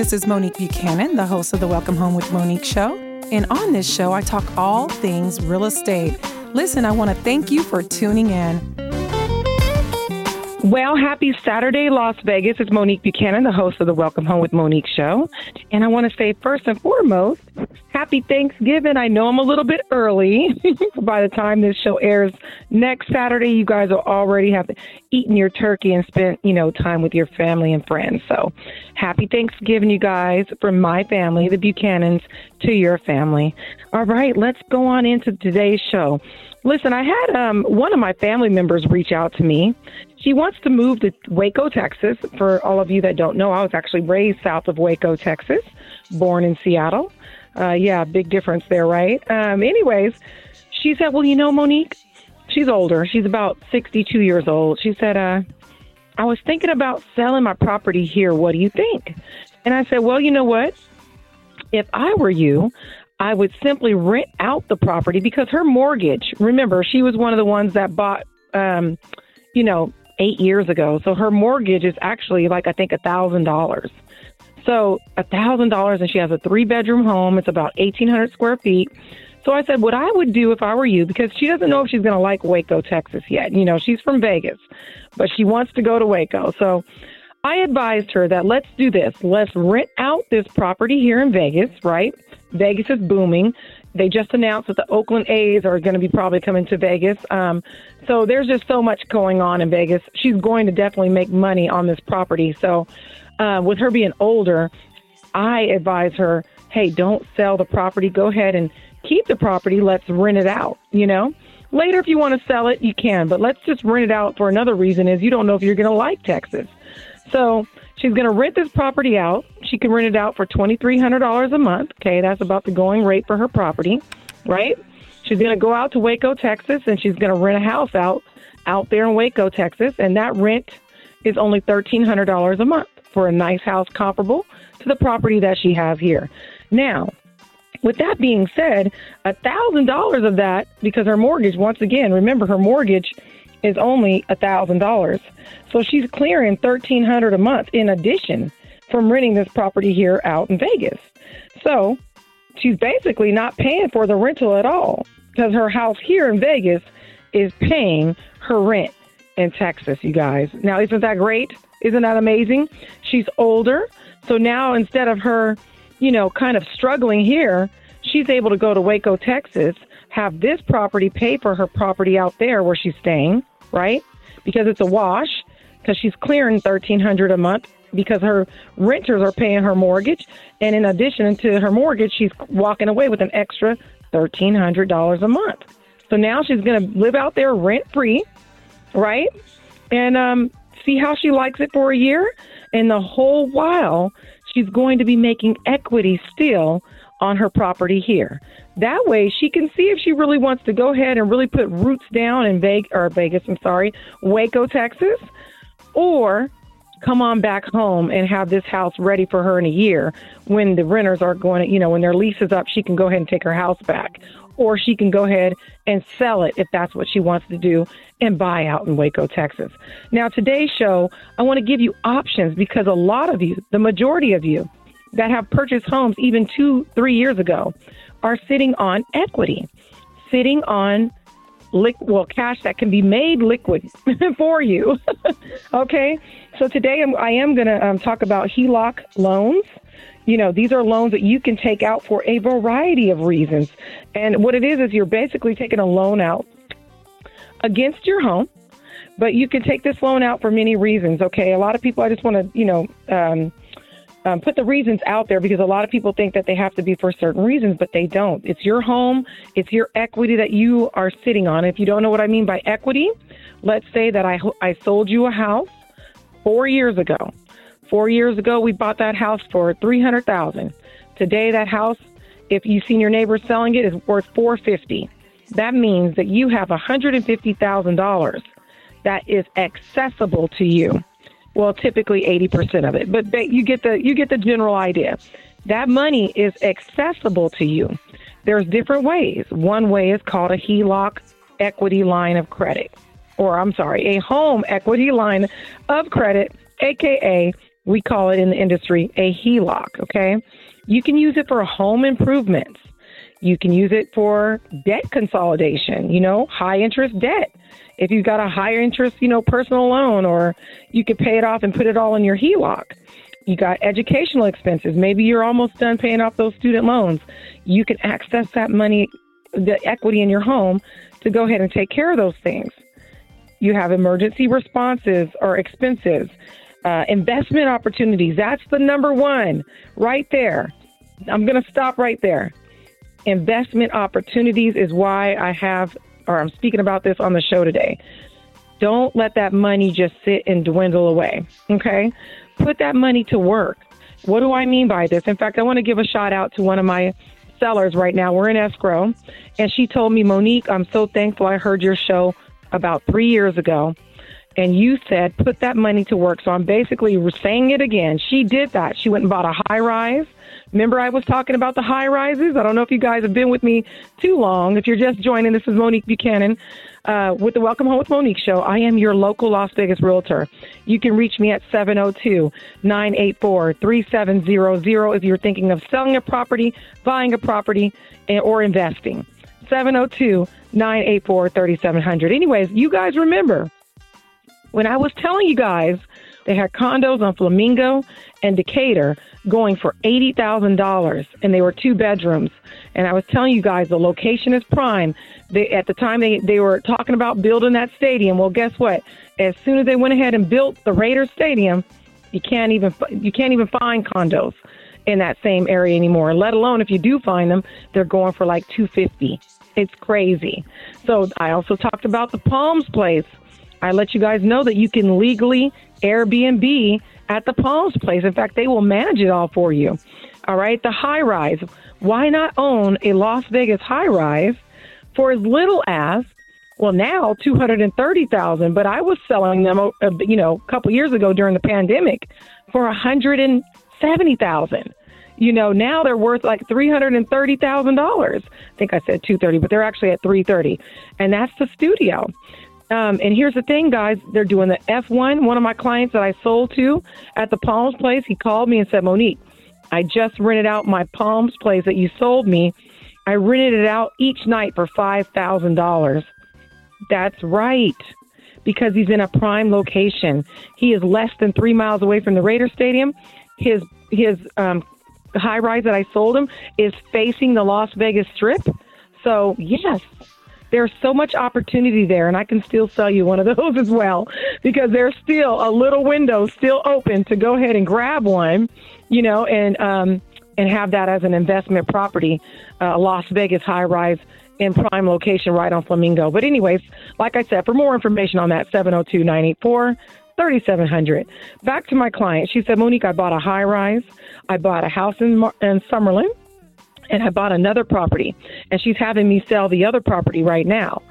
This is Monique Buchanan, the host of the Welcome Home with Monique show. And on this show, I talk all things real estate. Listen, I want to thank you for tuning in. Well, happy Saturday, Las Vegas. It's Monique Buchanan, the host of the Welcome Home with Monique show. And I want to say, first and foremost, happy Thanksgiving. I know I'm a little bit early. By the time this show airs next Saturday, you guys will already have eaten your turkey and spent, you know, time with your family and friends. So happy Thanksgiving, you guys, from my family, the Buchanans, to your family. All right, let's go on into today's show. Listen, I had um, one of my family members reach out to me. She wants to move to Waco, Texas. For all of you that don't know, I was actually raised south of Waco, Texas, born in Seattle. Uh, yeah, big difference there, right? Um, anyways, she said, Well, you know, Monique, she's older. She's about 62 years old. She said, uh, I was thinking about selling my property here. What do you think? And I said, Well, you know what? If I were you, I would simply rent out the property because her mortgage, remember, she was one of the ones that bought, um, you know, eight years ago. So her mortgage is actually like, I think, a $1,000. So a $1,000 and she has a three bedroom home. It's about 1,800 square feet. So I said, what I would do if I were you, because she doesn't know if she's going to like Waco, Texas yet. You know, she's from Vegas, but she wants to go to Waco. So I advised her that let's do this. Let's rent out this property here in Vegas, right? Vegas is booming. They just announced that the Oakland A's are going to be probably coming to Vegas. Um, so there's just so much going on in Vegas. She's going to definitely make money on this property. So uh, with her being older, I advise her, hey, don't sell the property. Go ahead and keep the property. Let's rent it out, you know? Later, if you want to sell it, you can, but let's just rent it out for another reason is you don't know if you're going to like Texas. So she's going to rent this property out. She can rent it out for $2,300 a month. Okay, that's about the going rate for her property, right? She's going to go out to Waco, Texas, and she's going to rent a house out out there in Waco, Texas, and that rent is only $1,300 a month for a nice house comparable to the property that she has here. Now, with that being said, a thousand dollars of that, because her mortgage, once again, remember her mortgage is only a thousand dollars, so she's clearing thirteen hundred a month in addition from renting this property here out in Vegas. So she's basically not paying for the rental at all because her house here in Vegas is paying her rent in Texas, you guys. Now, isn't that great? Isn't that amazing? She's older, so now instead of her you know, kind of struggling here, she's able to go to Waco, Texas, have this property pay for her property out there where she's staying, right? Because it's a wash, because she's clearing thirteen hundred a month because her renters are paying her mortgage, and in addition to her mortgage, she's walking away with an extra thirteen hundred dollars a month. So now she's going to live out there rent free, right? And um, see how she likes it for a year, and the whole while she's going to be making equity still on her property here. That way, she can see if she really wants to go ahead and really put roots down in Vegas, or Vegas, I'm sorry, Waco, Texas, or come on back home and have this house ready for her in a year when the renters are going to, you know, when their lease is up, she can go ahead and take her house back. Or she can go ahead and sell it if that's what she wants to do and buy out in Waco, Texas. Now, today's show, I want to give you options because a lot of you, the majority of you that have purchased homes even two, three years ago, are sitting on equity, sitting on liquid, well, cash that can be made liquid for you. okay, so today I'm, I am going to um, talk about HELOC loans. You know, these are loans that you can take out for a variety of reasons. And what it is, is you're basically taking a loan out against your home, but you can take this loan out for many reasons. Okay, a lot of people, I just want to, you know, um, um, put the reasons out there because a lot of people think that they have to be for certain reasons, but they don't. It's your home, it's your equity that you are sitting on. If you don't know what I mean by equity, let's say that I I sold you a house four years ago. Four years ago, we bought that house for three hundred thousand. Today, that house, if you've seen your neighbor selling it, is worth four fifty. That means that you have hundred and fifty thousand dollars that is accessible to you well typically 80% of it but you get the you get the general idea. That money is accessible to you. There's different ways. One way is called a HELOC equity line of credit or I'm sorry a home equity line of credit aka we call it in the industry a HELOC okay? You can use it for home improvements you can use it for debt consolidation you know high interest debt if you've got a higher interest, you know, personal loan, or you could pay it off and put it all in your HELOC. You got educational expenses. Maybe you're almost done paying off those student loans. You can access that money, the equity in your home, to go ahead and take care of those things. You have emergency responses or expenses, uh, investment opportunities. That's the number one right there. I'm going to stop right there. Investment opportunities is why I have or I'm speaking about this on the show today. Don't let that money just sit and dwindle away. Okay? Put that money to work. What do I mean by this? In fact, I want to give a shout out to one of my sellers right now. We're in escrow. And she told me, Monique, I'm so thankful I heard your show about three years ago. And you said, put that money to work. So I'm basically saying it again. She did that. She went and bought a high rise Remember, I was talking about the high rises? I don't know if you guys have been with me too long. If you're just joining, this is Monique Buchanan uh, with the Welcome Home with Monique show. I am your local Las Vegas realtor. You can reach me at 702 984 3700 if you're thinking of selling a property, buying a property, or investing. 702 984 3700. Anyways, you guys remember when I was telling you guys they had condos on Flamingo and Decatur going for $80,000 and they were two bedrooms. And I was telling you guys the location is prime. They, at the time they, they were talking about building that stadium. Well, guess what? As soon as they went ahead and built the Raiders stadium, you can't even you can't even find condos in that same area anymore. Let alone if you do find them, they're going for like 250. It's crazy. So I also talked about the Palms place. I let you guys know that you can legally Airbnb at the Palms place. In fact, they will manage it all for you. All right, the high rise. Why not own a Las Vegas high rise for as little as well now 230,000, but I was selling them uh, you know, a couple years ago during the pandemic for 170,000. You know, now they're worth like $330,000. I think I said 230, but they're actually at 330. And that's the studio. Um, and here's the thing, guys. They're doing the F1. One of my clients that I sold to at the Palms place, he called me and said, Monique, I just rented out my Palms place that you sold me. I rented it out each night for $5,000. That's right. Because he's in a prime location. He is less than three miles away from the Raider Stadium. His his um, high rise that I sold him is facing the Las Vegas Strip. So yes, there's so much opportunity there, and I can still sell you one of those as well because there's still a little window still open to go ahead and grab one, you know, and um, and have that as an investment property, uh, Las Vegas high rise in prime location right on Flamingo. But anyways, like I said, for more information on that, 702 984 3700. Back to my client. She said, Monique, I bought a high rise. I bought a house in, in Summerlin and I bought another property, and she's having me sell the other property right now.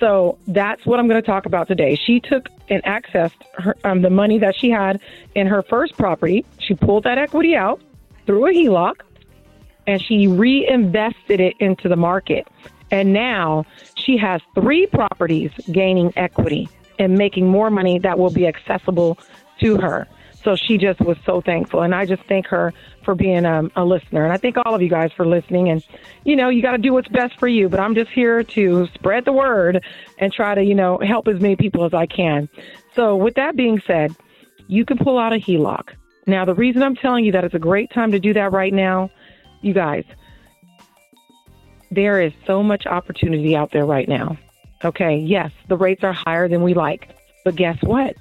So that's what I'm going to talk about today. She took and accessed her, um, the money that she had in her first property. She pulled that equity out through a HELOC, and she reinvested it into the market. And now she has three properties gaining equity and making more money that will be accessible to her. So she just was so thankful. And I just thank her for being um, a listener. And I thank all of you guys for listening. And, you know, you got to do what's best for you. But I'm just here to spread the word and try to, you know, help as many people as I can. So, with that being said, you can pull out a HELOC. Now, the reason I'm telling you that it's a great time to do that right now, you guys, there is so much opportunity out there right now. Okay, yes, the rates are higher than we like. But guess what?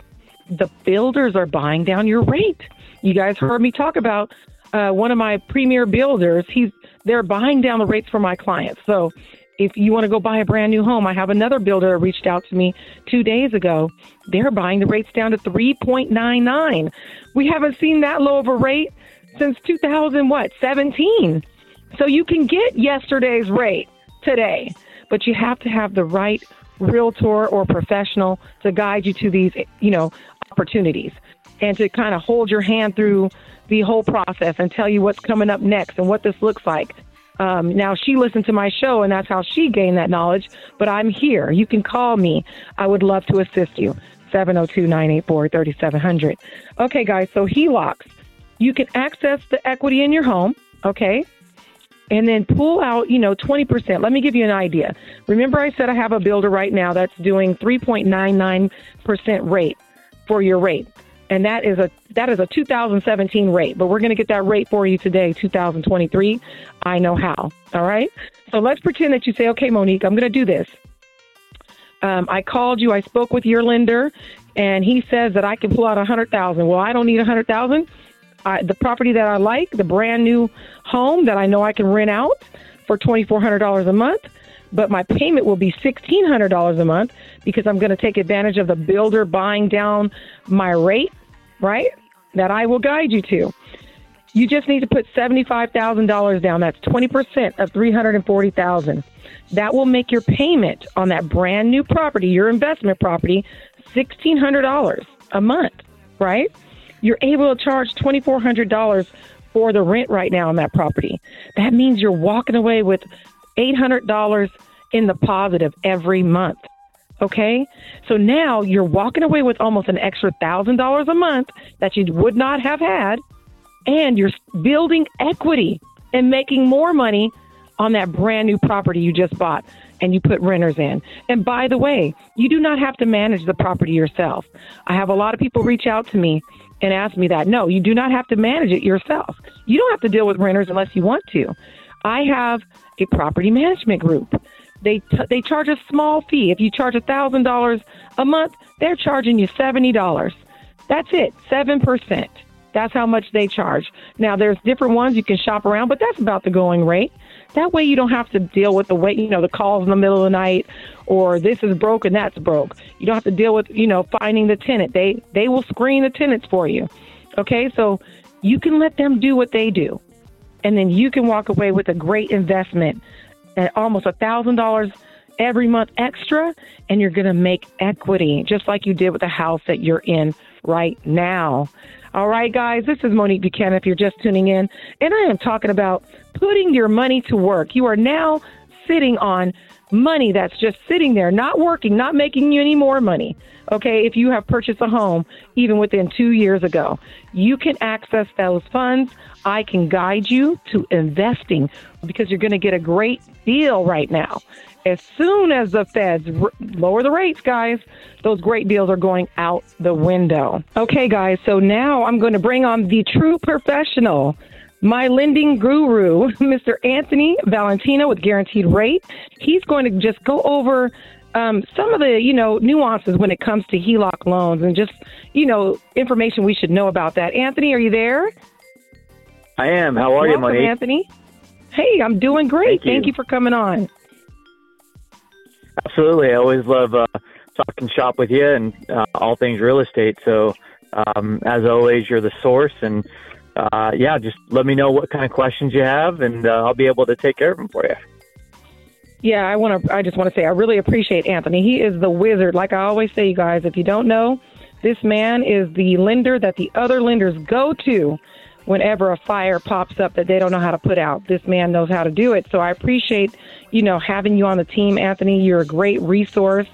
The builders are buying down your rate. You guys heard me talk about uh, one of my premier builders. He's they're buying down the rates for my clients. So if you want to go buy a brand new home, I have another builder reached out to me two days ago. They're buying the rates down to 3.99. We haven't seen that low of a rate since 2000 what 17. So you can get yesterday's rate today, but you have to have the right realtor or professional to guide you to these, you know, opportunities and to kind of hold your hand through the whole process and tell you what's coming up next and what this looks like. Um, now she listened to my show and that's how she gained that knowledge. But I'm here. You can call me. I would love to assist you. 702-984-3700. Okay, guys. So HELOCs. You can access the equity in your home. Okay. And then pull out, you know, 20%. Let me give you an idea. Remember I said I have a builder right now that's doing 3.99% rate for your rate and that is a that is a 2017 rate. But we're going to get that rate for you today, 2023. I know how. All right. So let's pretend that you say, okay, Monique, I'm going to do this. Um, I called you. I spoke with your lender, and he says that I can pull out a hundred thousand. Well, I don't need a hundred thousand. The property that I like, the brand new home that I know I can rent out for twenty four hundred dollars a month but my payment will be $1,600 a month because I'm going to take advantage of the builder buying down my rate right? That I will guide you to. You just need to put $75,000 down. That's 20% of 340,000. That will make your payment on that brand new property, your investment property, $1,600 a month, right? You're able to charge $2,400 for the rent right now on that property. That means you're walking away with $800 in the positive every month. Okay. So now you're walking away with almost an extra thousand dollars a month that you would not have had. And you're building equity and making more money on that brand new property you just bought and you put renters in. And by the way, you do not have to manage the property yourself. I have a lot of people reach out to me and ask me that. No, you do not have to manage it yourself. You don't have to deal with renters unless you want to. I have a property management group they t- they charge a small fee. If you charge a thousand dollars a month, they're charging you seventy dollars. That's it, seven percent. That's how much they charge. Now there's different ones you can shop around, but that's about the going rate. That way you don't have to deal with the way you know the calls in the middle of the night or this is broke and that's broke. You don't have to deal with you know finding the tenant. They they will screen the tenants for you. Okay, so you can let them do what they do, and then you can walk away with a great investment at almost a thousand dollars every month extra, and you're going to make equity, just like you did with the house that you're in right now. All right, guys, this is Monique Buchanan if you're just tuning in, and I am talking about putting your money to work. You are now sitting on money that's just sitting there, not working, not making you any more money. Okay, if you have purchased a home even within two years ago, you can access those funds. I can guide you to investing because you're going to get a great deal right now. As soon as the feds r- lower the rates, guys, those great deals are going out the window. Okay, guys, so now I'm going to bring on the true professional my lending guru, Mr. Anthony Valentino with Guaranteed Rate. He's going to just go over um, some of the, you know, nuances when it comes to HELOC loans and just, you know, information we should know about that. Anthony, are you there? I am. How are Welcome, you, Monique? Anthony. Hey, I'm doing great. Thank you. Thank you for coming on. Absolutely. I always love uh, talking shop with you and uh, all things real estate. So, um, as always, you're the source. And uh, yeah, just let me know what kind of questions you have, and uh, I'll be able to take care of them for you. Yeah, I want to. I just want to say I really appreciate Anthony. He is the wizard. Like I always say, you guys, if you don't know, this man is the lender that the other lenders go to whenever a fire pops up that they don't know how to put out. This man knows how to do it. So I appreciate, you know, having you on the team, Anthony. You're a great resource,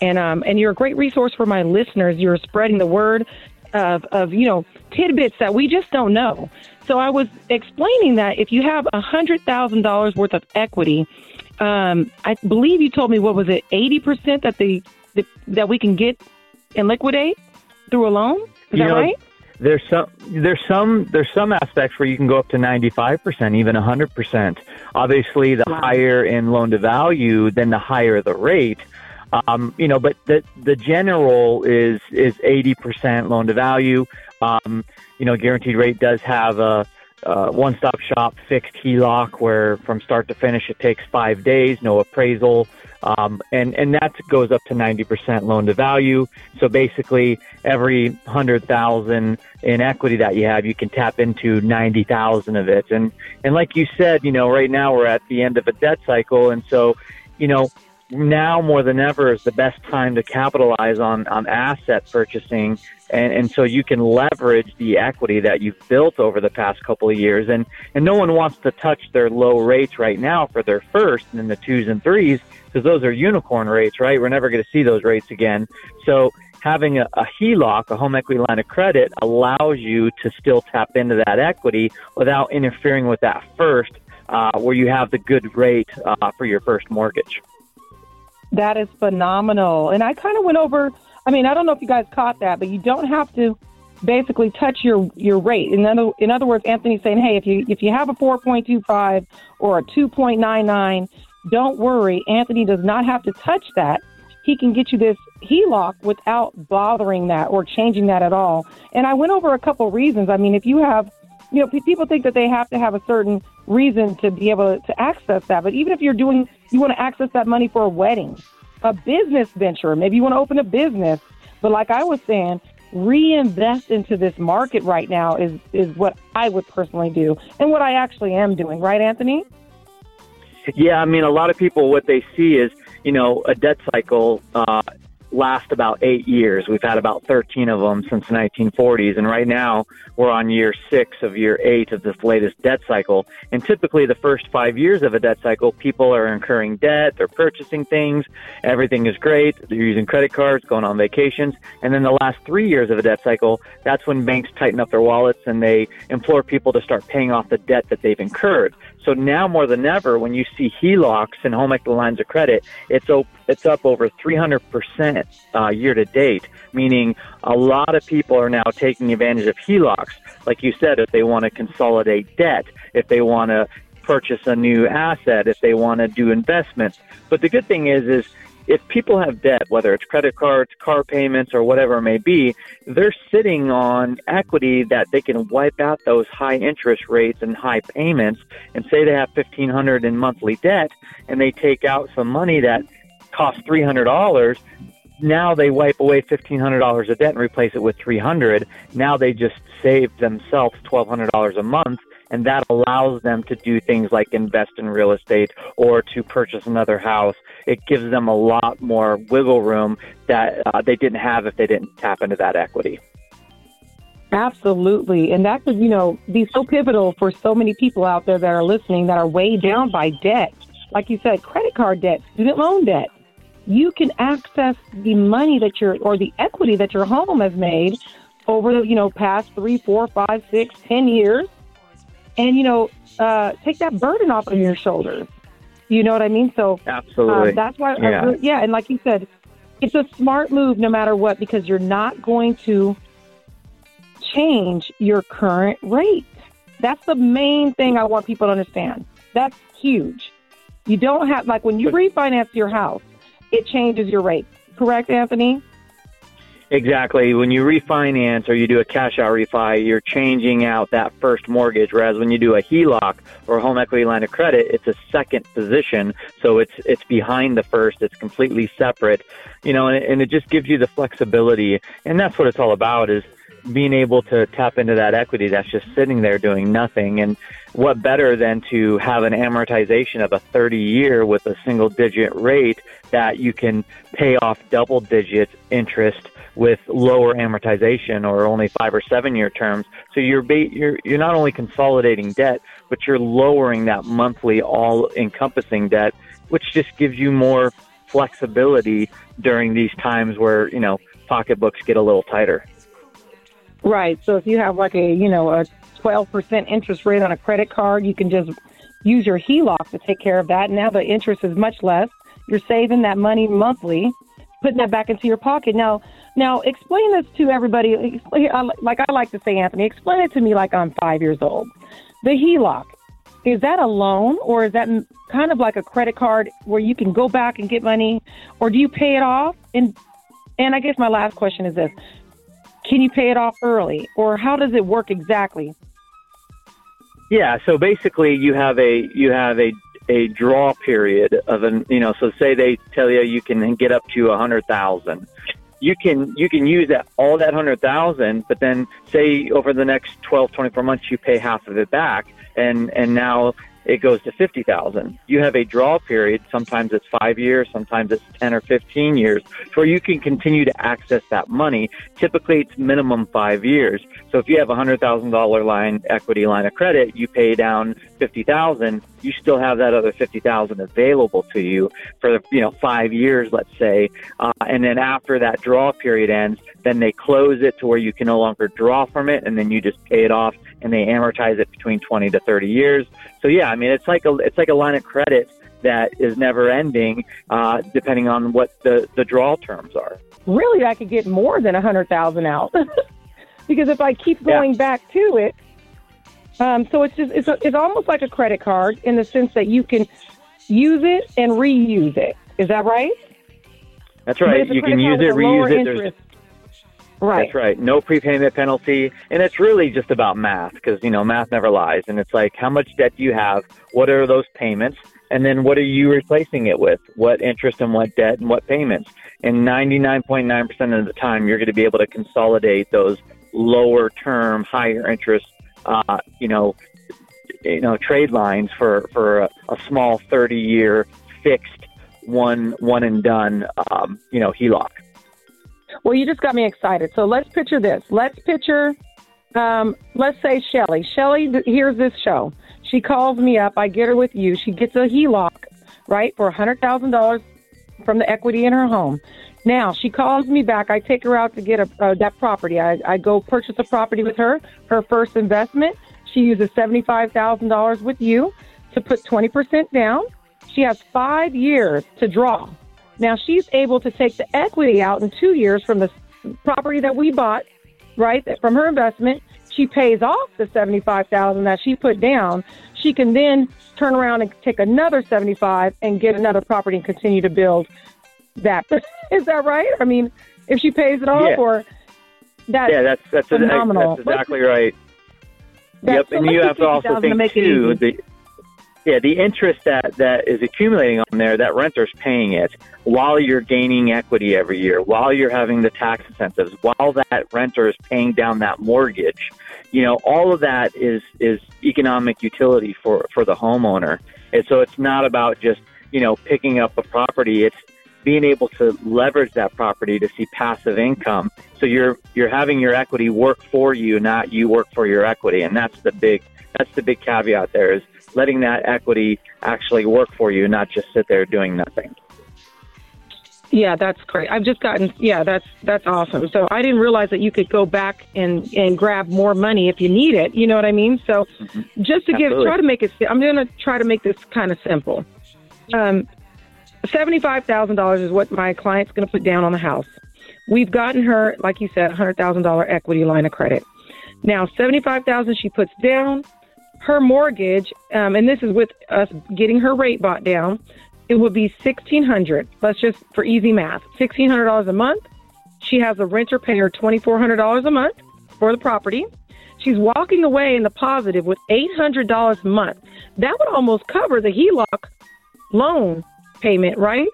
and um, and you're a great resource for my listeners. You're spreading the word of of you know tidbits that we just don't know. So I was explaining that if you have a hundred thousand dollars worth of equity, um, I believe you told me what was it, eighty percent that the, the that we can get and liquidate through a loan. Is You that know, right? There's some there's some there's some aspects where you can go up to 95%, even 100%. Obviously, the Wow. higher in loan to value, then the higher the rate. Um, you know, but the the general is is 80% loan to value. Um, you know, guaranteed rate does have a, a one stop shop fixed HELOC where from start to finish it takes five days, no appraisal. Um, and and that goes up to 90% loan to value. So basically, every hundred thousand in equity that you have, you can tap into 90,000 of it. And and like you said, you know, right now we're at the end of a debt cycle, and so, you know, now more than ever is the best time to capitalize on on asset purchasing. And, and so you can leverage the equity that you've built over the past couple of years. And and no one wants to touch their low rates right now for their first and then the twos and threes because those are unicorn rates right? We're never going to see those rates again. So having a, a HELOC, a home equity line of credit, allows you to still tap into that equity without interfering with that first, uh, where you have the good rate uh, for your first mortgage. That is phenomenal. And I kind of went over, I mean, I don't know if you guys caught that, but you don't have to basically touch your, your rate. In other, in other words, Anthony's saying, hey, if you, if you have a 4.25 or a 2.99, don't worry. Anthony does not have to touch that. He can get you this HELOC without bothering that or changing that at all. And I went over a couple reasons. I mean, if you have, you know, people think that they have to have a certain reason to be able to access that. But even if you're doing, you want to access that money for a wedding, a business venture, maybe you want to open a business. But like I was saying, reinvest into this market right now is is what I would personally do and what I actually am doing. Right, Anthony? Yeah, I mean, a lot of people what they see is you know a debt cycle. Uh, last about eight years. We've had about 13 of them since the 1940s, and right now we're on year six of year eight of this latest debt cycle. And typically, the first five years of a debt cycle, people are incurring debt, they're purchasing things, everything is great, they're using credit cards, going on vacations. And then the last three years of a debt cycle, that's when banks tighten up their wallets and they implore people to start paying off the debt that they've incurred. So now more than ever, when you see HELOCs and home equity lines of credit, it's op- it's up over 300% uh, year to date, meaning a lot of people are now taking advantage of HELOCs. Like you said, if they want to consolidate debt, if they want to purchase a new asset, if they want to do investments. But the good thing is, is if people have debt, whether it's credit cards, car payments, or whatever it may be, they're sitting on equity that they can wipe out those high interest rates and high payments. And say they have fifteen hundred in monthly debt, and they take out some money that costs three hundred dollars. Now they wipe away fifteen hundred dollars of debt and replace it with three hundred. Now they just saved themselves twelve hundred dollars a month and that allows them to do things like invest in real estate or to purchase another house. It gives them a lot more wiggle room that uh, they didn't have if they didn't tap into that equity. Absolutely. And that could, you know, be so pivotal for so many people out there that are listening that are weighed down by debt. Like you said, credit card debt, student loan debt. You can access the money that your or the equity that your home has made over the, you know, past three, four, five, six, ten years and you know uh, take that burden off of your shoulders. You know what I mean? So absolutely, uh, that's why. Yeah. I, yeah, and like you said, it's a smart move no matter what because you're not going to change your current rate. That's the main thing I want people to understand. That's huge. You don't have like when you refinance your house, it changes your rate. Correct, Anthony? Exactly. When you refinance or you do a cash out refi, you're changing out that first mortgage. Whereas when you do a HELOC or a home equity line of credit, it's a second position. So it's, it's behind the first. It's completely separate, you know, and, and it just gives you the flexibility. And that's what it's all about is being able to tap into that equity that's just sitting there doing nothing. And what better than to have an amortization of a 30 year with a single digit rate that you can pay off double digit interest with lower amortization or only five or seven year terms. So you're ba- you're you're not only consolidating debt, but you're lowering that monthly all encompassing debt, which just gives you more flexibility during these times where you know pocketbooks get a little tighter. Right. So if you have like a you know a 12% interest rate on a credit card, you can just use your HELOC to take care of that. Now the interest is much less. You're saving that money monthly, putting that back into your pocket. Now, now explain this to everybody. Like I like to say, Anthony, explain it to me like I'm five years old. The HELOC. is that a loan or is that kind of like a credit card where you can go back and get money, or do you pay it off? And and I guess my last question is this: Can you pay it off early, or how does it work exactly? Yeah, so basically you have a you have a a draw period of an you know so say they tell you you can get up to a hundred thousand you can you can use that all that hundred thousand but then say over the next 12 24 months you pay half of it back and and now it goes to 50,000. You have a draw period, sometimes it's 5 years, sometimes it's 10 or 15 years, where you can continue to access that money. Typically it's minimum 5 years. So if you have a $100,000 line equity line of credit, you pay down 50,000, you still have that other 50,000 available to you for you know 5 years let's say. Uh, and then after that draw period ends, then they close it to where you can no longer draw from it and then you just pay it off and they amortize it between 20 to 30 years. So yeah, I mean it's like a it's like a line of credit that is never ending, uh, depending on what the the draw terms are. Really, I could get more than a hundred thousand out because if I keep Yeah. going back to it, um, so it's just it's it's almost like a credit card in the sense that you can use it and reuse it. Is that right? That's right. You can use it, with a lower reuse it. There's interest. Right. That's right. No prepayment penalty. And it's really just about math because, you know, math never lies. And it's like, how much debt do you have? What are those payments? And then what are you replacing it with? What interest and what debt and what payments? And 99.9% of the time, you're going to be able to consolidate those lower term, higher interest, uh, you know, you know, trade lines for, for a, a small 30 year fixed one, one and done, um, you know, HELOC. Well, you just got me excited. So let's picture this. Let's picture, um, let's say Shelly. Shelly hears this show. She calls me up. I get her with you. She gets a HELOC, right, for $100,000 from the equity in her home. Now, she calls me back. I take her out to get a, uh, that property. I, I go purchase a property with her, her first investment. She uses $75,000 with you to put 20% down. She has five years to draw. Now she's able to take the equity out in two years from the property that we bought, right? that- From her investment, she pays off the seventy-five thousand that she put down. She can then turn around and take another seventy-five and get another property and continue to build that. Is that right? I mean, if she pays it off, Yeah. or that Yeah, that's that's Phenomenal. that's exactly right. That's- yep, and you have to also 50,000 to think too the yeah the interest that that is accumulating on there. That renter's paying it while you're gaining equity every year, while you're having the tax incentives, while that renter is paying down that mortgage. You know, all of that is is economic utility for for the homeowner, and so it's not about just you know picking up a property. It's being able to leverage that property to see passive income. So you're you're having your equity work for you, not you work for your equity, and that's the big that's the big caveat there is letting that equity actually work for you, not just sit there doing nothing. Yeah, that's great. I've just gotten yeah, that's that's awesome. So I didn't realize that you could go back and and grab more money if you need it. You know what I mean? So just to give try to make it I'm going to try to make this kind of simple. Um $75,000 is what my client's going to put down on the house. We've gotten her like you said $100,000 equity line of credit. Now 75,000 she puts down her mortgage um, and this is with us getting her rate bought down it would be sixteen hundred. Let's just for easy math, sixteen hundred dollars a month. She has a renter pay her twenty four hundred dollars a month for the property. She's walking away in the positive with eight hundred dollars a month. That would almost cover the HELOC loan payment, right?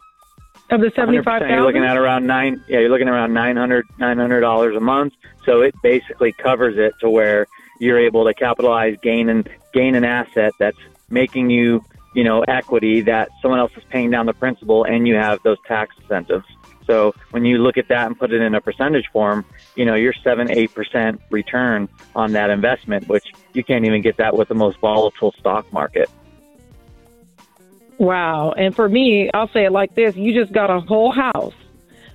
Of the seventy five 100%, You're looking at around nine. Yeah, you're looking around nine hundred nine hundred dollars a month. So it basically covers it to where you're able to capitalize, gain and gain an asset that's making you, you know, equity that someone else is paying down the principal, and you have those tax incentives. So when you look at that and put it in a percentage form, you know, you're seven, eight percent return on that investment, which you can't even get that with the most volatile stock market. Wow. And for me, I'll say it like this: you just got a whole house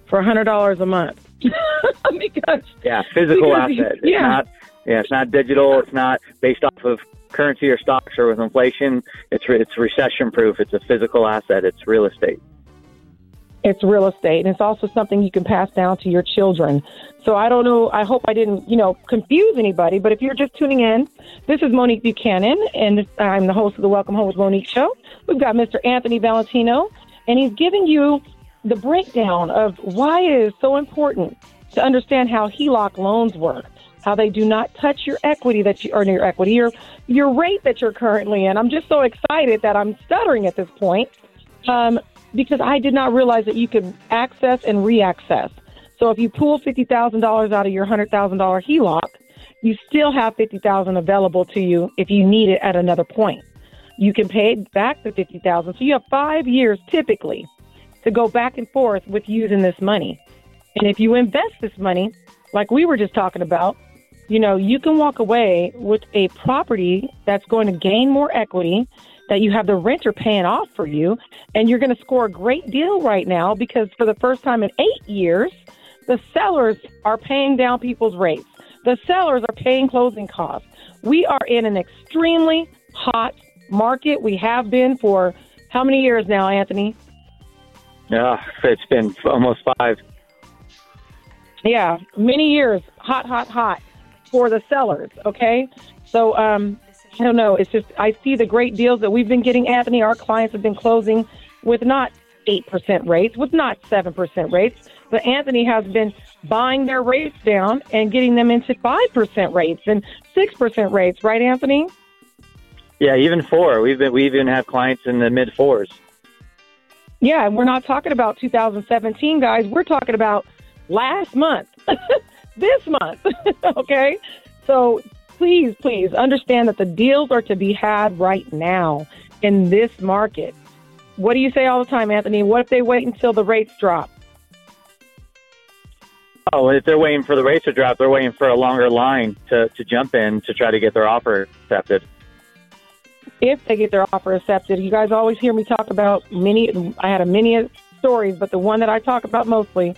for a hundred dollars a month. because Yeah, physical Because asset. Yeah. not. Yeah, it's not digital. It's not based off of currency or stocks or with inflation. It's re- it's recession proof. It's a physical asset. It's real estate. It's real estate, and it's also something you can pass down to your children. So I don't know. I hope I didn't, you know, confuse anybody. But if you're just tuning in, this is Monique Buchanan, and I'm the host of the Welcome Home with Monique show. We've got Mr. Anthony Valentino, and he's giving you the breakdown of why it is so important to understand how HELOC loans work, how they do not touch your equity that you earn your equity, your your rate that you're currently in. I'm just so excited that I'm stuttering at this point. Um, because I did not realize that you could access and reaccess. So if you pull fifty thousand dollars out of your hundred thousand dollar HELOC, you still have fifty thousand available to you if you need it at another point. You can pay back the fifty thousand. So you have five years typically to go back and forth with using this money. And if you invest this money, like we were just talking about, you know, you can walk away with a property that's going to gain more equity that you have the renter paying off for you, and you're going to score a great deal right now because for the first time in eight years, the sellers are paying down people's rates. The sellers are paying closing costs. We are in an extremely hot market. We have been for how many years now, Anthony? Yeah, it's been almost five. Yeah, many years. Hot, hot, hot for the sellers. Okay, so um, I don't know. It's just I see the great deals that we've been getting, Anthony. Our clients have been closing with not eight percent rates, with not seven percent rates, but Anthony has been buying their rates down and getting them into five percent rates and six percent rates, right, Anthony? Yeah, even four. We've been we even have clients in the mid fours. Yeah, and we're not talking about 2017, guys. We're talking about last month, this month. okay, so please, please understand that the deals are to be had right now in this market. What do you say all the time, Anthony? What if they wait until the rates drop? Oh, if they're waiting for the rates to drop, they're waiting for a longer line to, to jump in to try to get their offer accepted. If they get their offer accepted, you guys always hear me talk about many. I had a many stories, but the one that I talk about mostly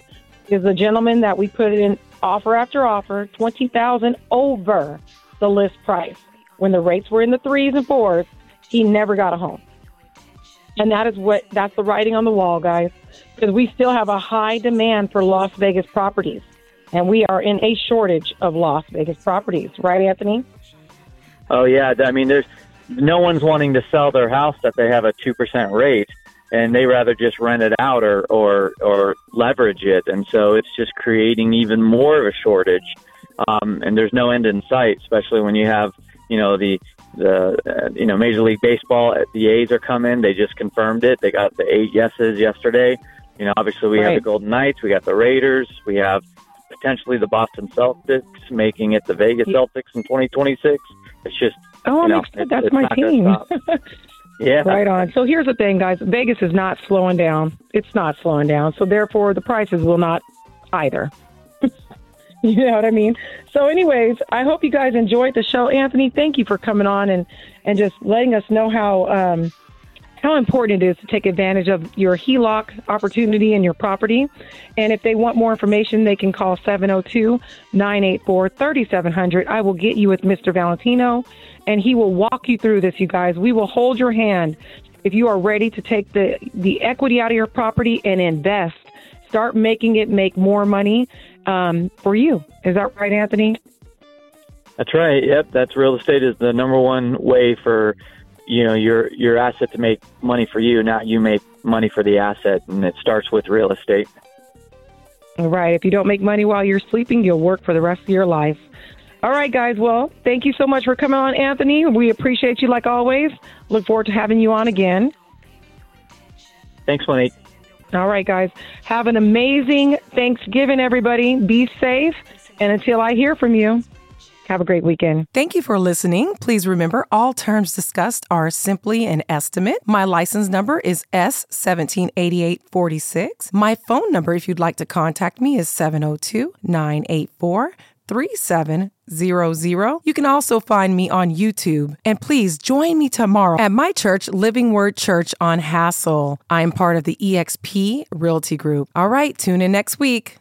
is the gentleman that we put in offer after offer, twenty thousand over the list price. When the rates were in the threes and fours, he never got a home. And that is what that's the writing on the wall, guys, because we still have a high demand for Las Vegas properties. And we are in a shortage of Las Vegas properties, right, Anthony? Oh yeah, I mean, there's no one's wanting to sell their house that they have a two percent rate, and they rather just rent it out or or or leverage it, and so it's just creating even more of a shortage. Um, and there's no end in sight, especially when you have you know the the uh, you know Major League Baseball. The A's are coming. They just confirmed it. They got the eight yeses yesterday. You know, obviously we have the Golden Knights. We got the Raiders. We have potentially the Boston Celtics making it the Vegas Celtics in 2026. It's just Oh, I'm excited. That's my team. yeah. Right on. So here's the thing, guys. Vegas is not slowing down. It's not slowing down. So therefore, the prices will not either. you know what I mean? So, anyways, I hope you guys enjoyed the show. Anthony, thank you for coming on and and just letting us know how um, how important it is to take advantage of your HELOC opportunity in your property. And if they want more information, they can call 702 984 3700. I will get you with Mr. Valentino, and he will walk you through this, you guys. We will hold your hand if you are ready to take the, the equity out of your property and invest. Start making it make more money um, for you. Is that right, Anthony? That's right. Yep, that's real estate is the number one way for you know your your asset to make money for you, not you make money for the asset, and it starts with real estate. All right. If you don't make money while you're sleeping, you'll work for the rest of your life. All right, guys. Well, thank you so much for coming on, Anthony. We appreciate you like always. Look forward to having you on again. Thanks, Monique. All right, guys. Have an amazing Thanksgiving, everybody. Be safe. And until I hear from you, have a great weekend. Thank you for listening. Please remember all terms discussed are simply an estimate. My license number is S178846. My phone number, if you'd like to contact me, is 702 984 3700. You can also find me on YouTube. And please join me tomorrow at my church, Living Word Church on Hassel. I am part of the EXP Realty Group. All right, tune in next week.